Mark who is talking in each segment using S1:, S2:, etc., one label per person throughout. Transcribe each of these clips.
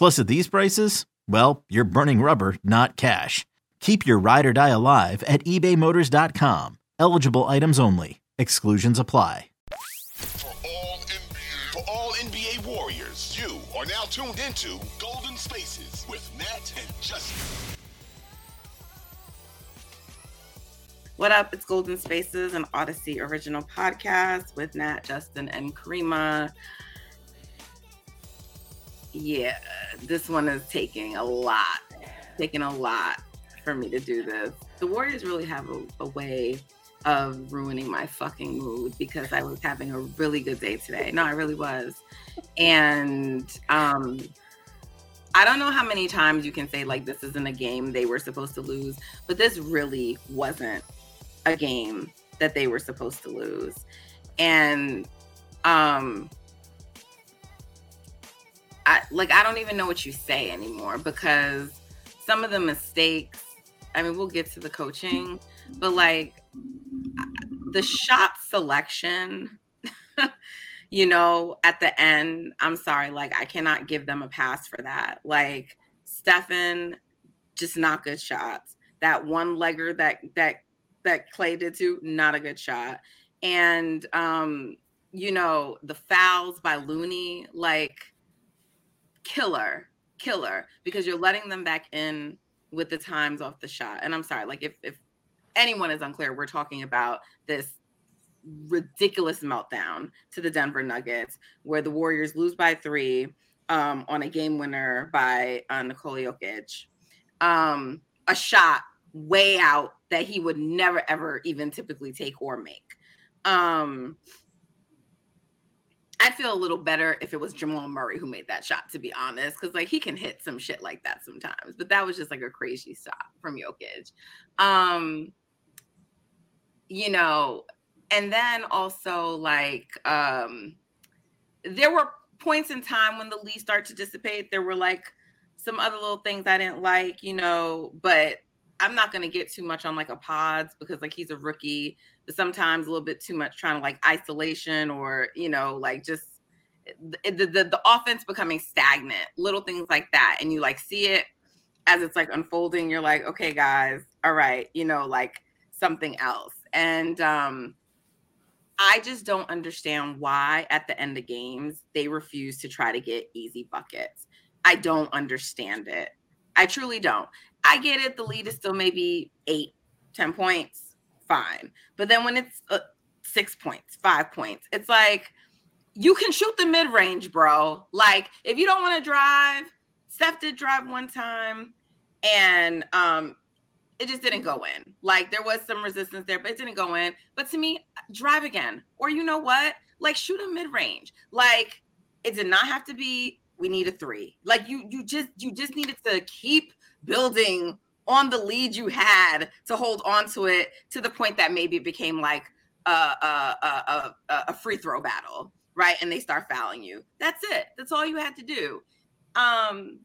S1: Plus, at these prices, well, you're burning rubber, not cash. Keep your ride or die alive at ebaymotors.com. Eligible items only. Exclusions apply.
S2: For all, NBA, for all NBA Warriors, you are now tuned into Golden Spaces with Nat and Justin.
S3: What up? It's Golden Spaces, an Audacy original podcast with Nat, Justin, and Kariemah. Yeah, this one is taking a lot, taking a lot for me to do this. The Warriors really have a, a way of ruining my fucking mood because I was having a really good day today. No, I really was. And um I don't know how many times you can say like this isn't a game they were supposed to lose, but this really wasn't a game that they were supposed to lose. And um I like I don't even know what you say anymore because some of the mistakes I mean, we'll get to the coaching, but like the shot selection, you know, at the end, I'm sorry, like I cannot give them a pass for that. Like Stefan, just not good shots. That one legger that that that Klay did too, not a good shot. And um, you know, the fouls by Looney, like killer, killer, because you're letting them back in with the times off the shot. And I'm sorry, like if if anyone is unclear, we're talking about this ridiculous meltdown to the Denver Nuggets, where the Warriors lose by three um, on a game winner by uh, Nikola Jokic. Um, a shot way out that he would never ever even typically take or make. Um, I'd feel a little better if it was Jamal Murray who made that shot, to be honest, because like he can hit some shit like that sometimes. But that was just like a crazy shot from Jokic. Um, you know, and then also like um there were points in time when the lead started to dissipate. There were like some other little things I didn't like, you know, but I'm not gonna get too much on like a pods because like he's a rookie but sometimes a little bit too much trying to like isolation or you know like just the, the, the offense becoming stagnant little things like that and you like see it as it's like unfolding you're like okay guys all right you know like something else and um I just don't understand why at the end of games they refuse to try to get easy buckets. I don't understand it. I truly don't. I get it. The lead is still maybe eight, ten points fine. But then when it's uh, six points, five points, it's like you can shoot the mid range, bro. Like if you don't want to drive, Steph did drive one time, and um, it just didn't go in. Like there was some resistance there, but it didn't go in. But to me, drive again, or you know what? Like shoot a mid range. Like it did not have to be. We need a three. Like you, you just, you just needed to keep building on the lead you had to hold on to it to the point that maybe it became like a, a, a, a, free throw battle, right? And they start fouling you. That's it. That's all you had to do. Um,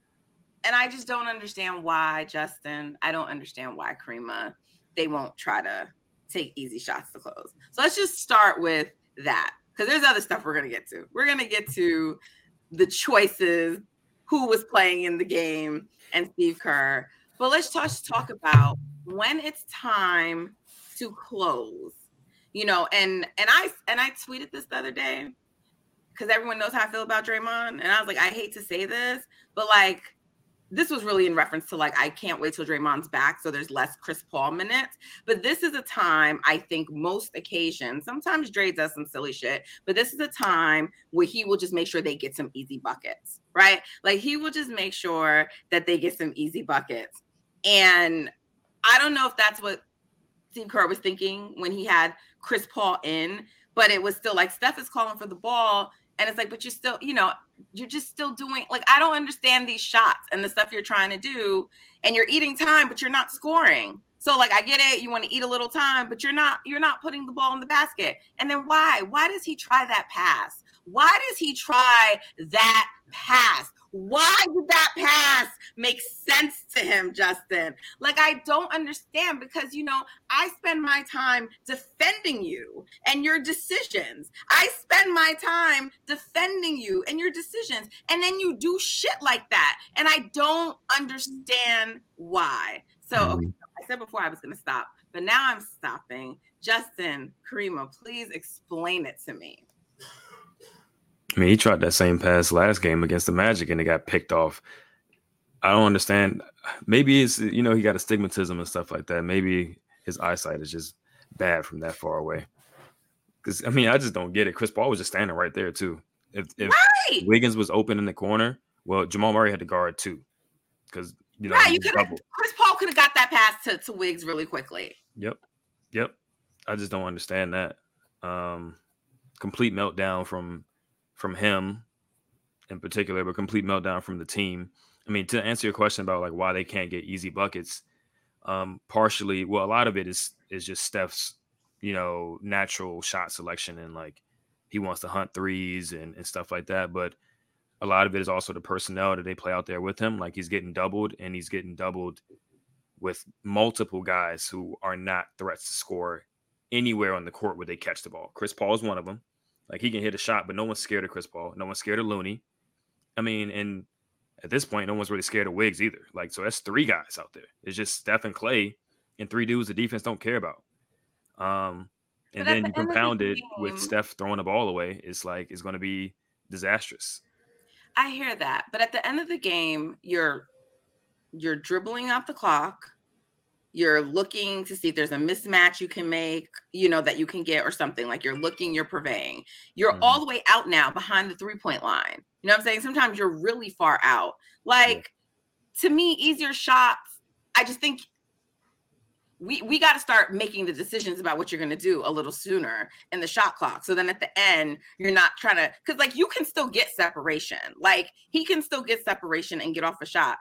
S3: and I just don't understand why, Justin. I don't understand why Kariemah. They won't try to take easy shots to close. So let's just start with that because there's other stuff we're going to get to. We're going to get to the choices, who was playing in the game, and Steve Kerr. But let's just talk about when it's time to close. You know, and and I and I tweeted this the other day because everyone knows how I feel about Draymond, and I was like, I hate to say this, but like this was really in reference to like I can't wait till Draymond's back, so there's less Chris Paul minutes. But this is a time I think most occasions, sometimes Dre does some silly shit, but this is a time where he will just make sure they get some easy buckets, right? Like he will just make sure that they get some easy buckets. And I don't know if that's what Steve Kerr was thinking when he had Chris Paul in, but it was still like Steph is calling for the ball and it's like, but you're still, you know, you're just still doing like I don't understand these shots and the stuff you're trying to do, and you're eating time, but you're not scoring. So like I get it, you want to eat a little time, but you're not you're not putting the ball in the basket. And then why? Why does he try that pass? Why does he try that pass? Why did that pass make sense to him, Justin? Like, I don't understand because, you know, I spend my time defending you and your decisions. I spend my time defending you and your decisions. And then you do shit like that. And I don't understand why. So, okay, mm-hmm. I said before I was going to stop, but now I'm stopping. Justin, Kariemah, please explain it to me.
S4: I mean, he tried that same pass last game against the Magic and it got picked off. I don't understand. Maybe it's you know he got astigmatism and stuff like that. Maybe his eyesight is just bad from that far away. Because I mean, I just don't get it. Chris Paul was just standing right there too. If, if right. Wiggins was open in the corner, well, Jamal Murray had to guard too. Because you know,
S3: right, you could Chris Paul could have got that pass to, to Wiggs really quickly.
S4: Yep, yep. I just don't understand that. Um, complete meltdown from from him in particular, but complete meltdown from the team. I mean, to answer your question about like why they can't get easy buckets, um, partially, well, a lot of it is is just Steph's, you know, natural shot selection and like he wants to hunt threes and, and stuff like that. But a lot of it is also the personnel that they play out there with him. Like he's getting doubled and he's getting doubled with multiple guys who are not threats to score anywhere on the court where they catch the ball. Chris Paul is one of them. Like he can hit a shot, but no one's scared of Chris Paul. No one's scared of Looney. I mean, and at this point, no one's really scared of Wiggs either. Like, so that's three guys out there. It's just Steph and Klay and three dudes the defense don't care about. Um, and then you compound it with Steph throwing the ball away. It's like it's going to be disastrous.
S3: I hear that, but at the end of the game, you're you're dribbling out the clock you're looking to see if there's a mismatch you can make, you know, that you can get or something like you're looking, you're purveying. You're mm-hmm. all the way out now behind the three point line. You know what I'm saying? Sometimes you're really far out. Like yeah. to me, easier shots. I just think we we got to start making the decisions about what you're going to do a little sooner in the shot clock. So then at the end, you're not trying to because like you can still get separation. Like he can still get separation and get off a shot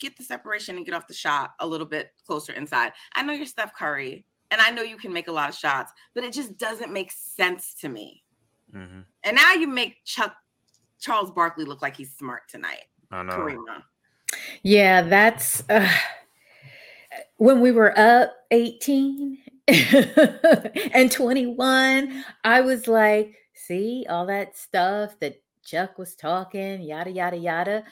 S3: get the separation and get off the shot a little bit closer inside. I know you're Steph Curry, and I know you can make a lot of shots, but it just doesn't make sense to me. Mm-hmm. And now you make Chuck Charles Barkley look like he's smart tonight.
S4: I know. Kariemah.
S5: Yeah, that's uh, when we were up 18 and 21. I was like, see, all that stuff that Chuck was talking, yada, yada, yada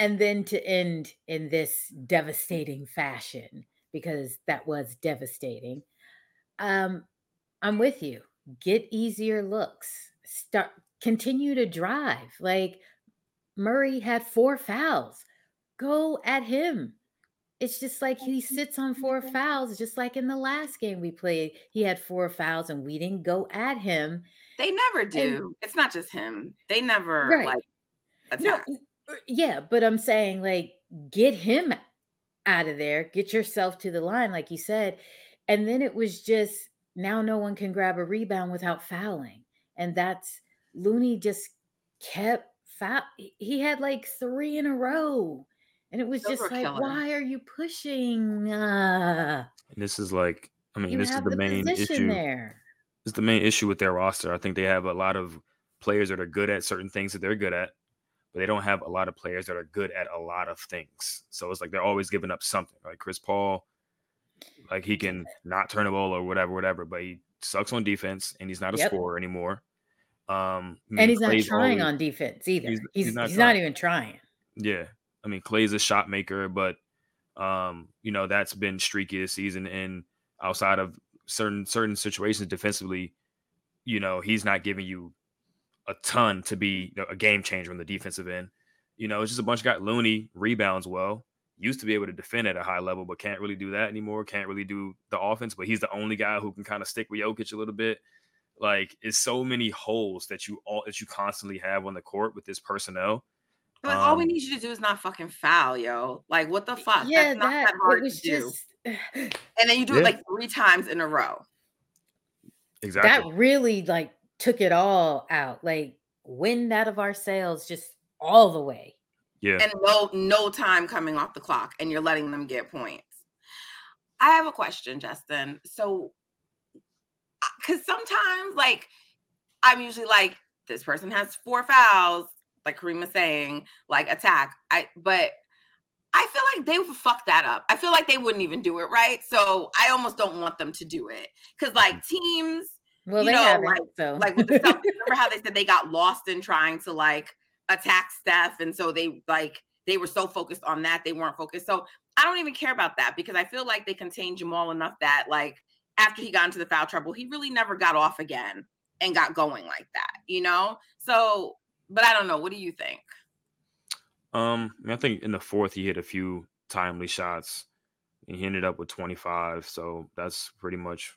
S5: and then to end in this devastating fashion because that was devastating um i'm with you. Get easier looks. Start continue to drive. Like murray had four fouls. Go at him. It's just like he sits on four fouls just like in the last game we played. He had four fouls and we didn't go at him
S3: they never do. And, it's not just him. They never right. like attack. No,
S5: yeah, but I'm saying like get him out of there, get yourself to the line, like you said. And then it was just now no one can grab a rebound without fouling. And that's Looney just kept foul. He had like three in a row. And it was Those just like, killing. why are you pushing? Uh,
S4: this is like, I mean, this is the, the main issue. There. This is the main issue with their roster. I think they have a lot of players that are good at certain things that they're good at but they don't have a lot of players that are good at a lot of things. So it's like they're always giving up something. Like Chris Paul, Like he can not turn a ball or whatever, whatever, but he sucks on defense and he's not a
S5: Yep.
S4: scorer anymore. Um, I mean,
S5: And he's not trying
S4: always-
S5: on defense either.
S4: he's-
S5: He's
S4: he's
S5: he's
S4: not
S5: not, even trying.
S4: Yeah. I mean, Klay's a shot maker, but um, you know, that's been streaky this season. And outside of certain certain situations defensively, you know, he's not giving you a ton to be you know, a game changer on the defensive end. You know, it's just a bunch of guys. Looney rebounds well, used to be able to defend at a high level, but can't really do that anymore. Can't really do the offense, but he's the only guy who can kind of stick with Jokic a little bit. Like, it's so many holes that you all that you constantly have on the court with this personnel.
S3: But all we
S4: Um,
S3: need you to do is not fucking foul, yo. Like, what the fuck?
S5: Yeah,
S3: That's not
S5: that
S3: that hard
S5: it was
S3: to do.
S5: just
S3: And then you do
S4: Yeah.
S3: it like three times in a row.
S4: Exactly.
S5: that really like took it all out. Like wind out of our sails just all the way.
S4: yeah.
S3: and no no time coming off the clock and you're letting them get points i have a question justin so uh, because sometimes like i'm usually like this person has four fouls like kareem was saying like attack i but i feel like they would fuck that up i feel like they wouldn't even do it right so i almost don't want them to do it because like mm-hmm. teams
S5: Well,
S3: You
S5: they
S3: know,
S5: haven't.
S3: like-
S5: so
S3: like with the Celtics, remember how they said they got lost in trying to like attack Steph, and so they like they were so focused on that they weren't focused. So I don't even care about that because I feel like they contained Jamal enough that like after he got into the foul trouble, he really never got off again and got going like that, you know. So, but I don't know. What do you think?
S4: Um, I, mean, I think in the fourth he hit a few timely shots. and He ended up with 25, so that's pretty much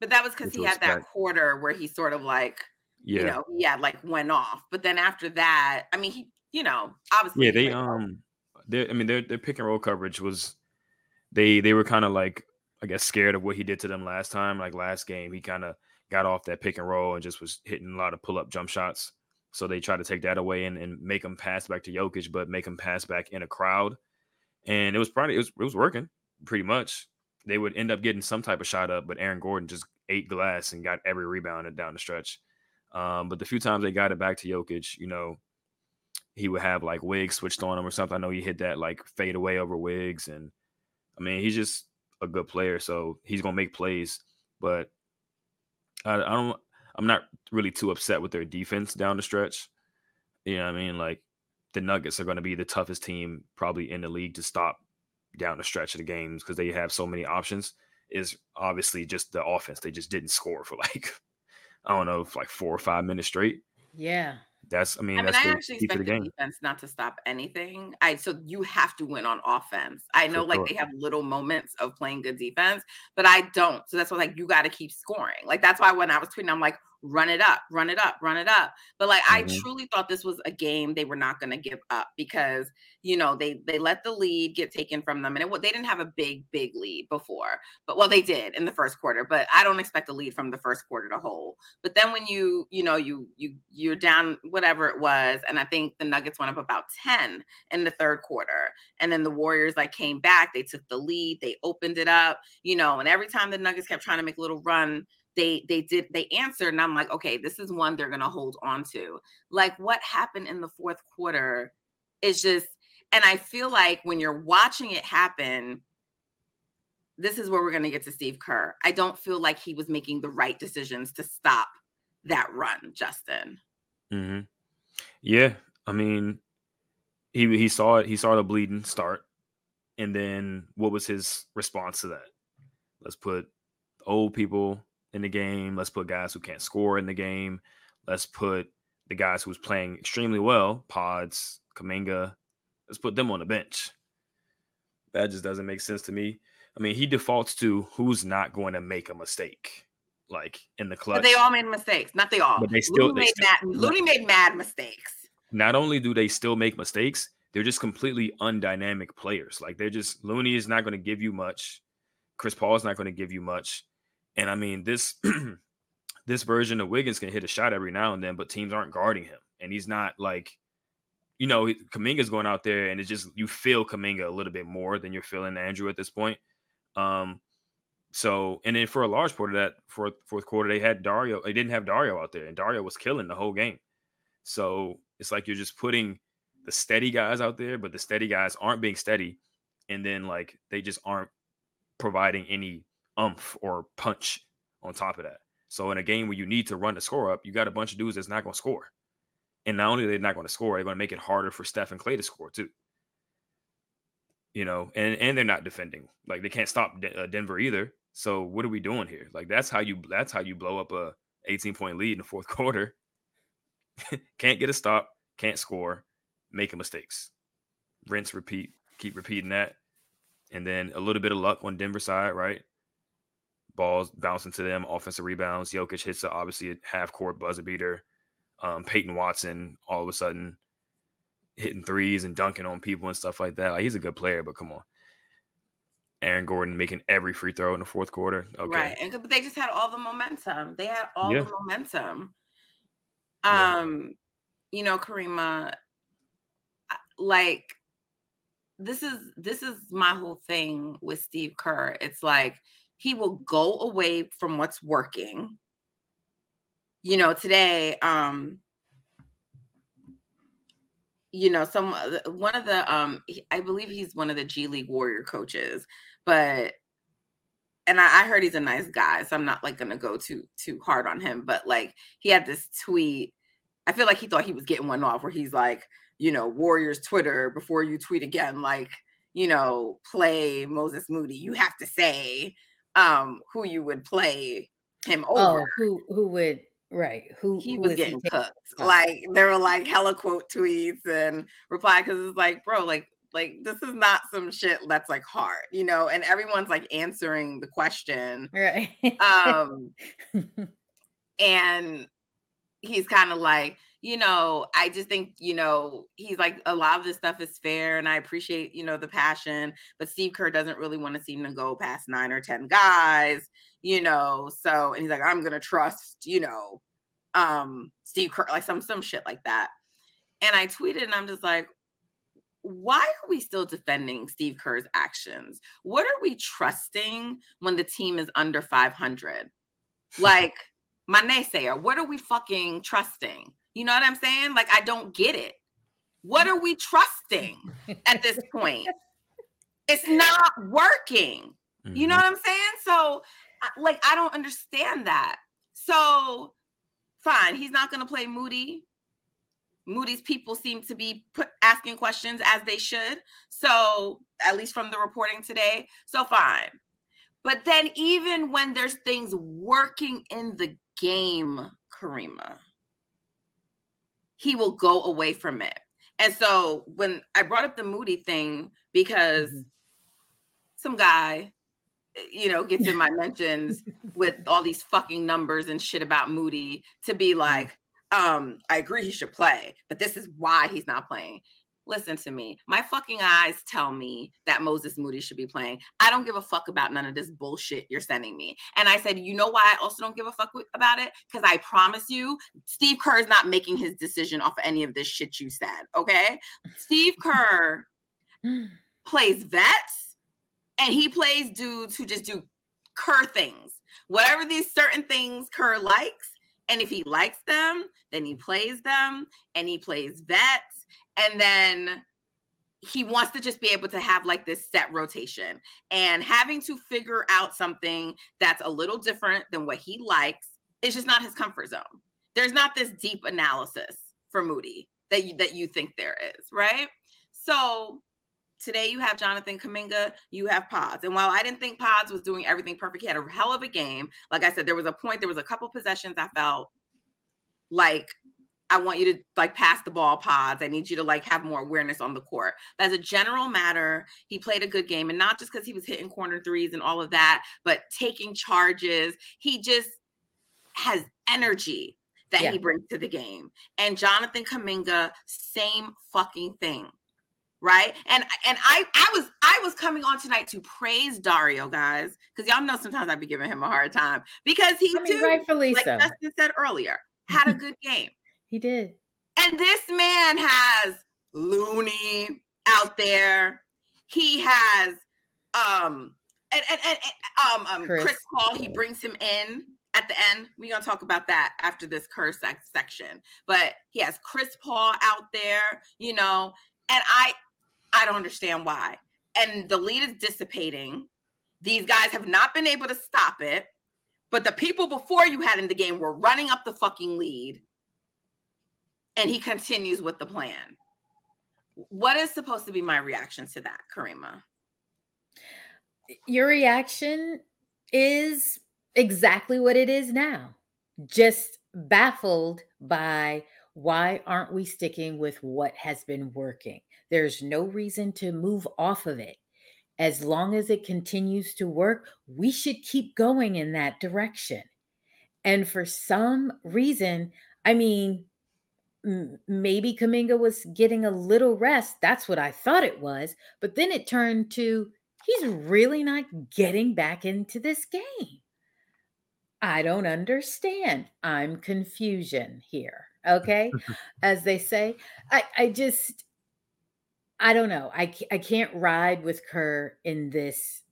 S3: But that was because he had that quarter where he sort of like
S4: yeah.
S3: you know yeah like went off. But then after that, I mean he you know obviously
S4: yeah, they um their I mean their their pick and roll coverage was they they were kind of like I guess scared of what he did to them last time. Like last game, he kind of got off that pick and roll and just was hitting a lot of pull up jump shots. So they tried to take that away and, and make him pass back to Jokic, but make him pass back in a crowd. And it was probably it was it was working pretty much. They would end up getting some type of shot up, but Aaron Gordon just ate glass and got every rebound down the stretch. Um, but the few times they got it back to Jokic, you know, he would have like Wiggs switched on him or something. I know he hit that like fade away over Wiggs, and I mean he's just a good player, so he's gonna make plays. But I, I don't, I'm not really too upset with their defense down the stretch. You know what I mean? Like the Nuggets are going to be the toughest team probably in the league to stop down the stretch of the games because they have so many options. Is obviously just the offense. They just didn't score for like I don't know, like four or five minutes straight.
S5: yeah.
S4: That's I mean,
S3: I mean,
S4: that's
S3: I
S4: the
S3: actually expect
S4: the
S3: the
S4: game.
S3: defense not to stop anything. I so you have to win on offense. I know, like
S4: sure.
S3: they have little moments of playing good defense, but I don't. So that's why, like, you got to keep scoring. Like that's why when I was tweeting, I'm like, run it up, run it up, run it up. But like, I
S4: Mhm.
S3: truly thought this was a game they were not going to give up because you know they they let the lead get taken from them, and it they didn't have a big big lead before. But well, they did in the first quarter. But I don't expect a lead from the first quarter to hold. But then when you, you know, you you you're down whatever it was, and I think the Nuggets went up about 10 in the third quarter. And then the Warriors like came back, they took the lead, they opened it up, you know, and every time the Nuggets kept trying to make a little run, they they did they answered and I'm like, okay, this is one they're to hold on to. Like what happened in the fourth quarter is just and I feel like when you're watching it happen, this is where we're to get to Steve Kerr. I don't feel like he was making the right decisions to stop that run, Justin.
S4: hmm Yeah, I mean, he he saw it. He saw the bleeding start, and then what was his response to that? Let's put old people in the game. Let's put guys who can't score in the game. Let's put the guys who's playing extremely well, Pods, Kuminga. Let's put them on the bench. That just doesn't make sense to me. I mean, he defaults to who's not going to make a mistake, like in the clutch.
S3: But they all made mistakes. Not they all.
S4: But they still-
S3: Looney
S4: they
S3: made
S4: still-
S3: mad, Looney made mad mistakes.
S4: not only do they still make mistakes, they're just completely undynamic players. Like they're just Looney is not going to give you much. Chris Paul is not going to give you much. And I mean, this this version of Wiggins can hit a shot every now and then, but teams aren't guarding him. And he's not like, you know, Kuminga's going out there and it's just you feel Kuminga a little bit more than you're feeling Andrew at this point. Um, so and then for a large part of that fourth fourth quarter, they had Dario. They didn't have Dario out there, and Dario was killing the whole game. So it's like you're just putting the steady guys out there, but the steady guys aren't being steady, and then like they just aren't providing any umph or punch on top of that. So in a game where you need to run the score up, you got a bunch of dudes that's not going to score. And not only are they not going to score, they're going to make it harder for Steph and Klay to score too. You know, and and they're not defending. Like they can't stop De- uh, Denver either. So what are we doing here? Like that's how you that's how you blow up a 18 point lead in the fourth quarter. can't get a stop, can't score, making mistakes. Rinse, repeat, keep repeating that. And then a little bit of luck on Denver side, right? Balls bouncing to them, offensive rebounds. Jokic hits a, obviously a half court buzzer beater. Um, Peyton Watson all of a sudden hitting threes and dunking on people and stuff like that. Like he's a good player, but come on. Aaron Gordon making every free throw in the fourth quarter. Okay.
S3: Right. And but they just had all the momentum. They had all yeah. the momentum. Um, yeah. you know, Kariemah, like this is this is my whole thing with Steve Kerr. It's like he will go away from what's working. You know, today, um, you know, some one of the um, I believe he's one of the G League Warrior coaches but and I, I, heard he's a nice guy, so I'm not like gonna go too too hard on him. But like he had this tweet. I feel like he thought he was getting one off where he's like, you know, Warriors Twitter before you tweet again, like, you know, play Moses Moody. You have to say um who you would play him oh, over.
S5: Oh, who who would right who
S3: he was getting cooked. Like there were like hella quote tweets and reply because it's like, bro, like like this is not some shit that's like hard, you know, and everyone's like answering the question.
S5: Right.
S3: um and he's kind of like, you know, I just think, you know, he's like a lot of this stuff is fair and I appreciate, you know, the passion, but Steve Kerr doesn't really want to seem to go past 9 or 10 guys, you know. So, and he's like I'm going to trust, you know, um Steve Kerr like some some shit like that. And I tweeted and I'm just like, why are we still defending Steve Kerr's actions? What are we trusting when the team is under 500? Like my naysayer, what are we fucking trusting? You know what I'm saying? Like, I don't get it. What are we trusting at this point? It's not working. You know mm-hmm. what I'm saying? So, like, I don't understand that. So, fine, he's not going to play Moody. Moody's people seem to be put asking questions as they should. So, at least from the reporting today, so fine. But then, even when there's things working in the game, Kariemah, he will go away from it. And so, when I brought up the Moody thing, because mm-hmm. some guy, you know, gets in my mentions with all these fucking numbers and shit about Moody to be mm-hmm. like, um, I agree he should play, but this is why he's not playing. Listen to me. My fucking eyes tell me that Moses Moody should be playing. I don't give a fuck about none of this bullshit you're sending me. And I said, you know why I also don't give a fuck about it? Because I promise you, Steve Kerr is not making his decision off of any of this shit you said. Okay. Steve Kerr plays vets and he plays dudes who just do Kerr things. Whatever these certain things Kerr likes, and if he likes them, then he plays them and he plays vets. And then he wants to just be able to have like this set rotation and having to figure out something that's a little different than what he likes is just not his comfort zone. There's not this deep analysis for Moody that you that you think there is, right? So today you have Jonathan Kuminga, you have Pods. And while I didn't think Pods was doing everything perfect, he had a hell of a game. Like I said, there was a point, there was a couple possessions I felt like I want you to like pass the ball pods. I need you to like have more awareness on the court. But as a general matter, he played a good game. And not just because he was hitting corner threes and all of that, but taking charges. He just has energy that yeah. he brings to the game. And Jonathan Kuminga, same fucking thing right? And and I I was I was coming on tonight to praise Dario, guys, because y'all know sometimes I'd be giving him a hard time because he
S5: I mean,
S3: too,
S5: rightfully
S3: like
S5: so.
S3: Justin said earlier, had a good game.
S5: He did.
S3: And this man has Looney out there. He has um and and, and, and, um, um Chris.
S5: Chris.
S3: Paul, he brings him in at the end. We're gonna talk about that after this curse section. But he has Chris Paul out there, you know, and I I don't understand why. And the lead is dissipating. These guys have not been able to stop it. But the people before you had in the game were running up the fucking lead. And he continues with the plan. What is supposed to be my reaction to that, Kariemah?
S5: Your reaction is exactly what it is now. Just baffled by why aren't we sticking with what has been working? There's no reason to move off of it. As long as it continues to work, we should keep going in that direction. And for some reason, I mean, m- maybe Kuminga was getting a little rest. That's what I thought it was. But then it turned to he's really not getting back into this game. I don't understand. I'm confusion here. Okay. As they say, I, I just, I don't know. I, I can't ride with Kerr in this.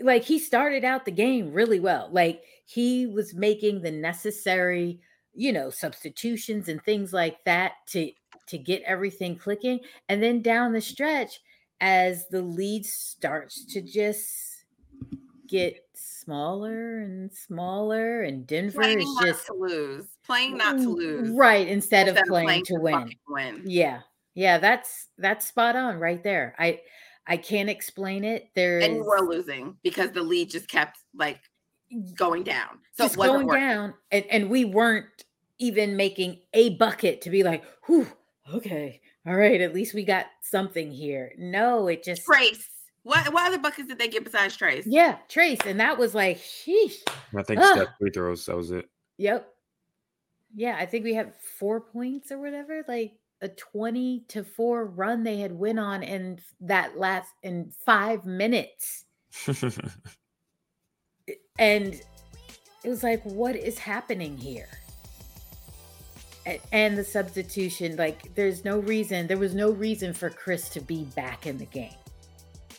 S5: Like he started out the game really well. Like he was making the necessary, you know, substitutions and things like that to to get everything clicking. And then down the stretch, as the lead starts to just get smaller and smaller, and Denver
S3: Playing
S5: is
S3: not
S5: just
S3: to lose. Playing not to mm, lose.
S5: right instead,
S3: instead
S5: of playing, to win.
S3: win.
S5: Yeah, yeah, that's that's spot on right there. I I can't explain it. There's
S3: And were losing because the lead just kept like going down. So
S5: just going
S3: working.
S5: down, and and we weren't even making a bucket to be like, whew, okay, all right, at least we got something here. No, it just
S3: Trayce. What what other buckets did they get besides Trayce?
S5: yeah, Trayce, and that was like, sheesh.
S4: I think. Steph free throws. That was it.
S5: Yep. Yeah, I think we had four points or whatever, like a 20 to 4 run they had went on in that last in five minutes. And it was like, what is happening here? And the substitution, like, there's no reason, there was no reason for Chris to be back in the game.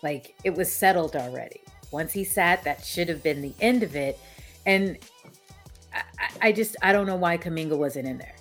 S5: Like, it was settled already. Once he sat, that should have been the end of it. And I, I- just, I don't know why Kuminga wasn't in there.